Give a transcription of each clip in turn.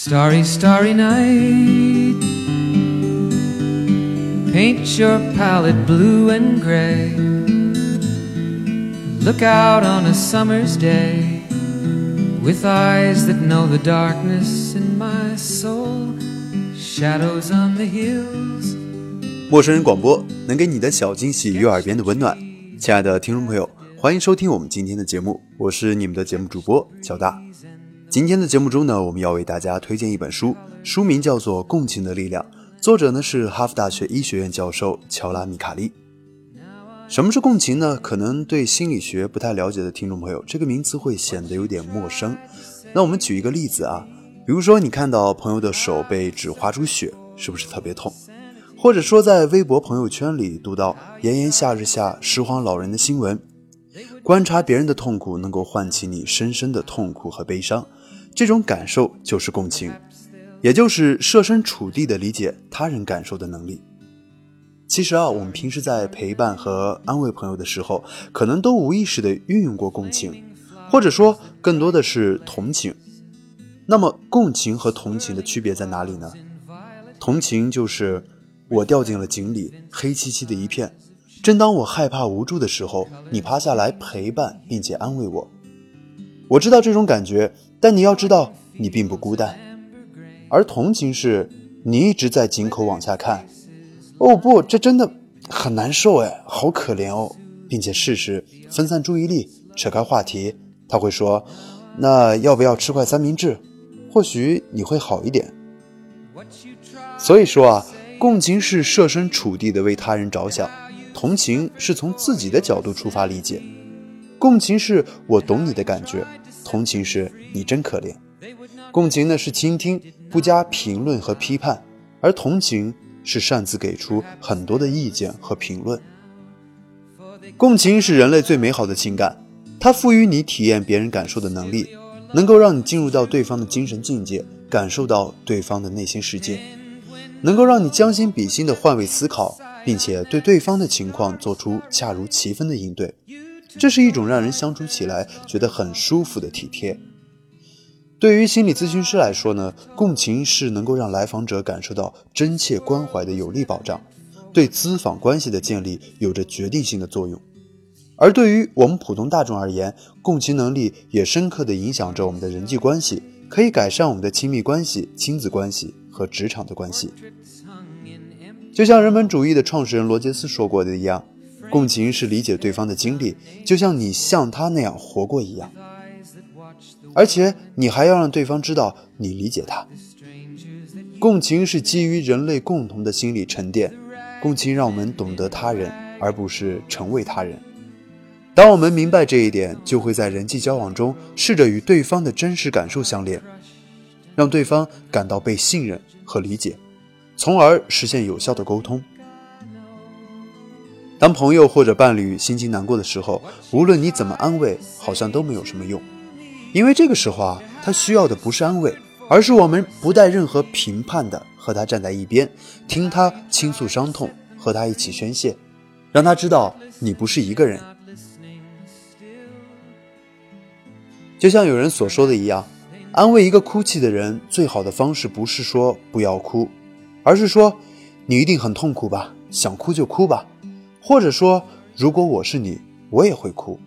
Starry, starry night. Paint your palette blue and gray. Look out on a summer's day with eyes that know the darkness in my soul. Shadows on the hills. 陌生人广播能给你的小惊喜与耳边的温暖。亲爱的听众朋友，欢迎收听我们今天的节目，我是你们的节目主播乔大。今天的节目中呢，我们要为大家推荐一本书，书名叫做《共情的力量》，作者呢是哈佛大学医学院教授乔拉米卡利。什么是共情呢？可能对心理学不太了解的听众朋友，这个名词会显得有点陌生。那我们举一个例子啊，比如说你看到朋友的手被纸划出血，是不是特别痛？或者说在微博朋友圈里读到炎炎夏日下拾荒老人的新闻，观察别人的痛苦能够唤起你深深的痛苦和悲伤，这种感受就是共情，也就是设身处地的理解他人感受的能力。其实啊，我们平时在陪伴和安慰朋友的时候，可能都无意识的运用过共情，或者说更多的是同情。那么，共情和同情的区别在哪里呢？同情就是。我掉进了井里，黑漆漆的一片。正当我害怕无助的时候，你趴下来陪伴并且安慰我。我知道这种感觉，但你要知道，你并不孤单。而同情是，你一直在井口往下看。哦不，这真的很难受哎，好可怜哦，并且试试分散注意力，扯开话题。他会说：“那要不要吃块三明治？或许你会好一点。”所以说啊。共情是设身处地的为他人着想，同情是从自己的角度出发理解。共情是我懂你的感觉，同情是你真可怜。共情呢是倾听，不加评论和批判，而同情是擅自给出很多的意见和评论。共情是人类最美好的情感，它赋予你体验别人感受的能力，能够让你进入到对方的精神境界，感受到对方的内心世界。能够让你将心比心的换位思考，并且对对方的情况做出恰如其分的应对，这是一种让人相处起来觉得很舒服的体贴。对于心理咨询师来说呢，共情是能够让来访者感受到真切关怀的有力保障，对咨访关系的建立有着决定性的作用。而对于我们普通大众而言，共情能力也深刻地影响着我们的人际关系，可以改善我们的亲密关系、亲子关系。和职场的关系，就像人本主义的创始人罗杰斯说过的一样，共情是理解对方的经历，就像你像他那样活过一样，而且你还要让对方知道你理解他。共情是基于人类共同的心理沉淀，共情让我们懂得他人，而不是成为他人。当我们明白这一点，就会在人际交往中试着与对方的真实感受相连。让对方感到被信任和理解，从而实现有效的沟通。当朋友或者伴侣心情难过的时候，无论你怎么安慰，好像都没有什么用，因为这个时候啊，他需要的不是安慰，而是我们不带任何评判的和他站在一边，听他倾诉伤痛，和他一起宣泄，让他知道你不是一个人。就像有人所说的一样。安慰一个哭泣的人，最好的方式不是说不要哭，而是说你一定很痛苦吧，想哭就哭吧，或者说如果我是你，我也会哭。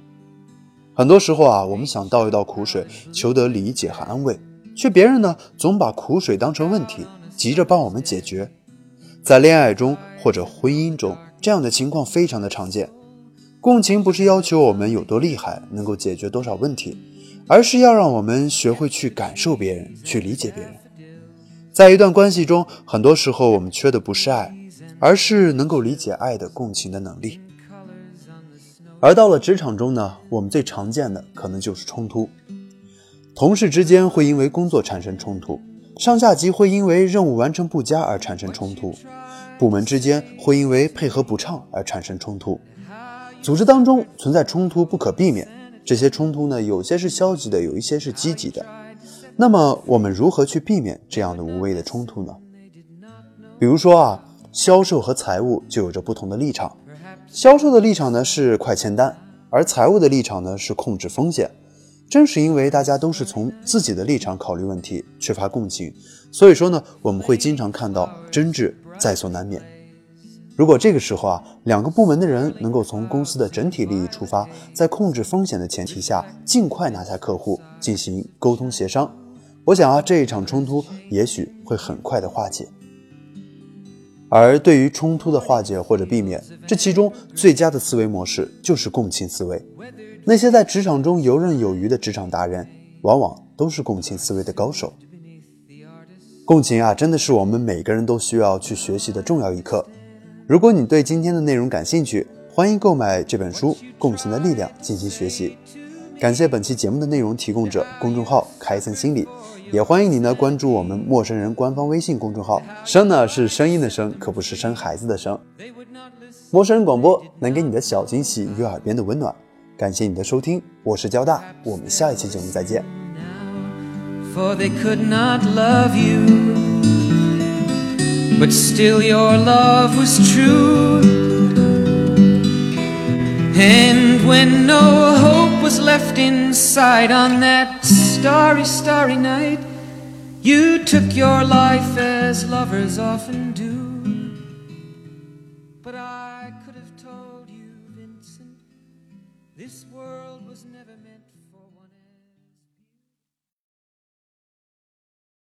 很多时候啊，我们想倒一倒苦水，求得理解和安慰，却别人呢总把苦水当成问题，急着帮我们解决。在恋爱中或者婚姻中，这样的情况非常的常见。共情不是要求我们有多厉害，能够解决多少问题。而是要让我们学会去感受别人，去理解别人。在一段关系中，很多时候我们缺的不是爱，而是能够理解爱的共情的能力。而到了职场中呢，我们最常见的可能就是冲突。同事之间会因为工作产生冲突，上下级会因为任务完成不佳而产生冲突，部门之间会因为配合不畅而产生冲突，组织当中存在冲突不可避免。这些冲突呢，有些是消极的，有一些是积极的。那么，我们如何去避免这样的无谓的冲突呢？比如说啊，销售和财务就有着不同的立场。销售的立场呢是快签单，而财务的立场呢是控制风险。正是因为大家都是从自己的立场考虑问题，缺乏共情，所以说呢，我们会经常看到争执在所难免。如果这个时候啊，两个部门的人能够从公司的整体利益出发，在控制风险的前提下，尽快拿下客户，进行沟通协商，我想啊，这一场冲突也许会很快的化解。而对于冲突的化解或者避免，这其中最佳的思维模式就是共情思维。那些在职场中游刃有余的职场达人，往往都是共情思维的高手。共情啊，真的是我们每个人都需要去学习的重要一课。如果你对今天的内容感兴趣，欢迎购买这本书《共情的力量》进行学习。感谢本期节目的内容提供者公众号“凯森心理”。也欢迎你呢关注我们陌生人官方微信公众号，声呢是声音的声，可不是生孩子的生。陌生人广播能给你的小惊喜与耳边的温暖，感谢你的收听，我是交大，我们下一期节目再见。was left inside on that starry, starry night. You took your life as lovers often do. But I could have told you, Vincent, this world was never meant